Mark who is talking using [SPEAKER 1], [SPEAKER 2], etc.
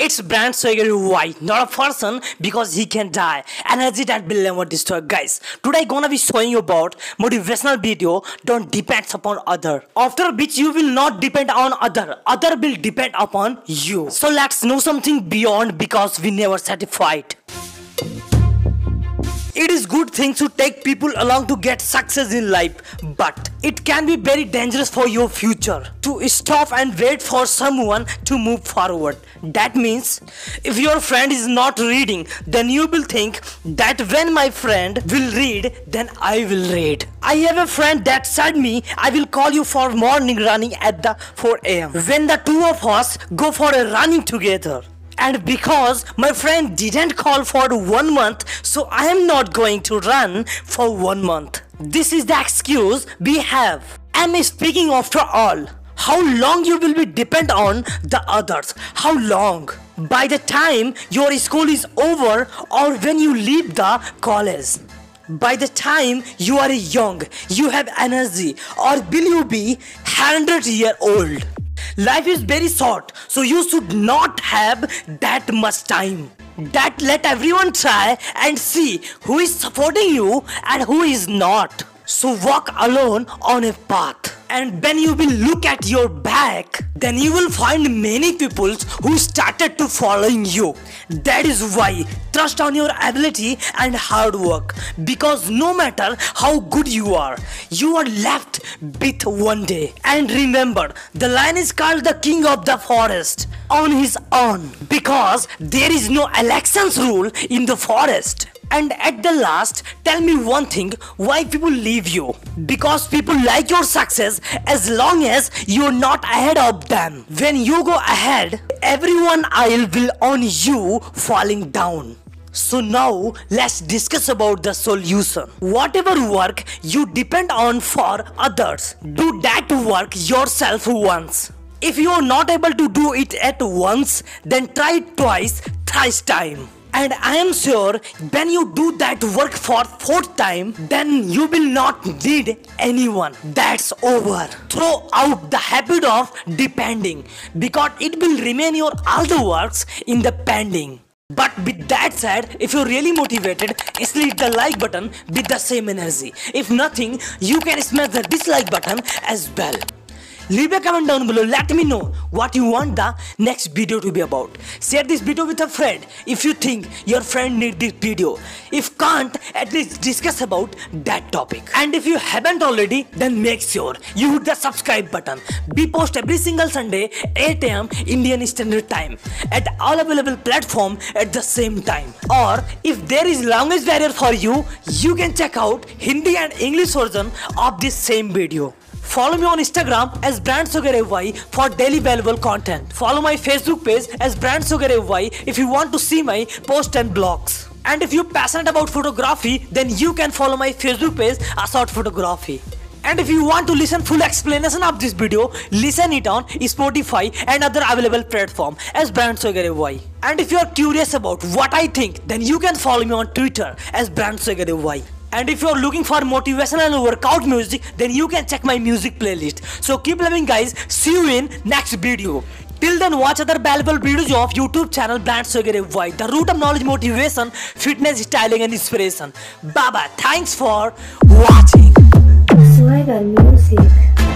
[SPEAKER 1] It's brand Swagger AY, not a person because he can die. Energy that will never destroy. Guys, today I'm gonna be showing you about motivational video don't depend upon other. After which you will not depend on other. Other will depend upon you. So let's know something beyond because we never satisfied. It is good thing to take people along to get success in life, but it can be very dangerous for your future to stop and wait for someone to move forward. That means if your friend is not reading, then you will think that when my friend will read, then I will read. I have a friend that said me, I will call you for morning running at the 4 am. When the two of us go for a running together and because my friend didn't call for one month so i am not going to run for one month. This is the excuse we have. I'm speaking after all? How long you will be depend on the others? How long? By the time your school is over or when you leave the college. By the time you are young you have energy or will you be 100 year old life is very short. So you should not have that much time. That let everyone try and see who is supporting you and who is not. So walk alone on a path and when you will look at your back then you will find many people who started to following you. That is why trust on your ability and hard work. Because no matter how good you are you are left with one day. And remember the lion is called the king of the forest on his own. Because there is no elections rule in the forest and at the last, tell me one thing why people leave you. Because people like your success as long as you're not ahead of them. When you go ahead, everyone eye will on you falling down. So now let's discuss about the solution. Whatever work you depend on for others, do that work yourself once. If you are not able to do it at once, then try it twice, thrice time and i am sure when you do that work for fourth time then you will not need anyone that's over throw out the habit of depending because it will remain your other works in the pending but with that said, if you're really motivated, hit the like button with the same energy. If nothing, you can smash the dislike button as well. Leave a comment down below. Let me know what you want the next video to be about. Share this video with a friend if you think your friend need this video. If can't, at least discuss about that topic. And if you haven't already, then make sure you hit the subscribe button. We post every single Sunday 8 am Indian Standard Time at all available platform at the same time. Or if there is language barrier for you, you can check out Hindi and English version of this same video. Follow me on Instagram as Brand Swagger for daily valuable content. Follow my Facebook page as Brand Swagger if you want to see my posts and blogs. And if you're passionate about photography, then you can follow my Facebook page Assault Photography. And if you want to listen full explanation of this video, listen it on Spotify and other available platform as Brand And if you are curious about what I think, then you can follow me on Twitter as Brand. And if you're looking for motivational workout music, then you can check my music playlist. So keep loving guys. See you in next video. Till then watch other valuable videos of YouTube channel Brand Swagger AY. The root of knowledge, motivation, fitness, styling and inspiration. Bye bye. Thanks for watching.
[SPEAKER 2] Swagger Music.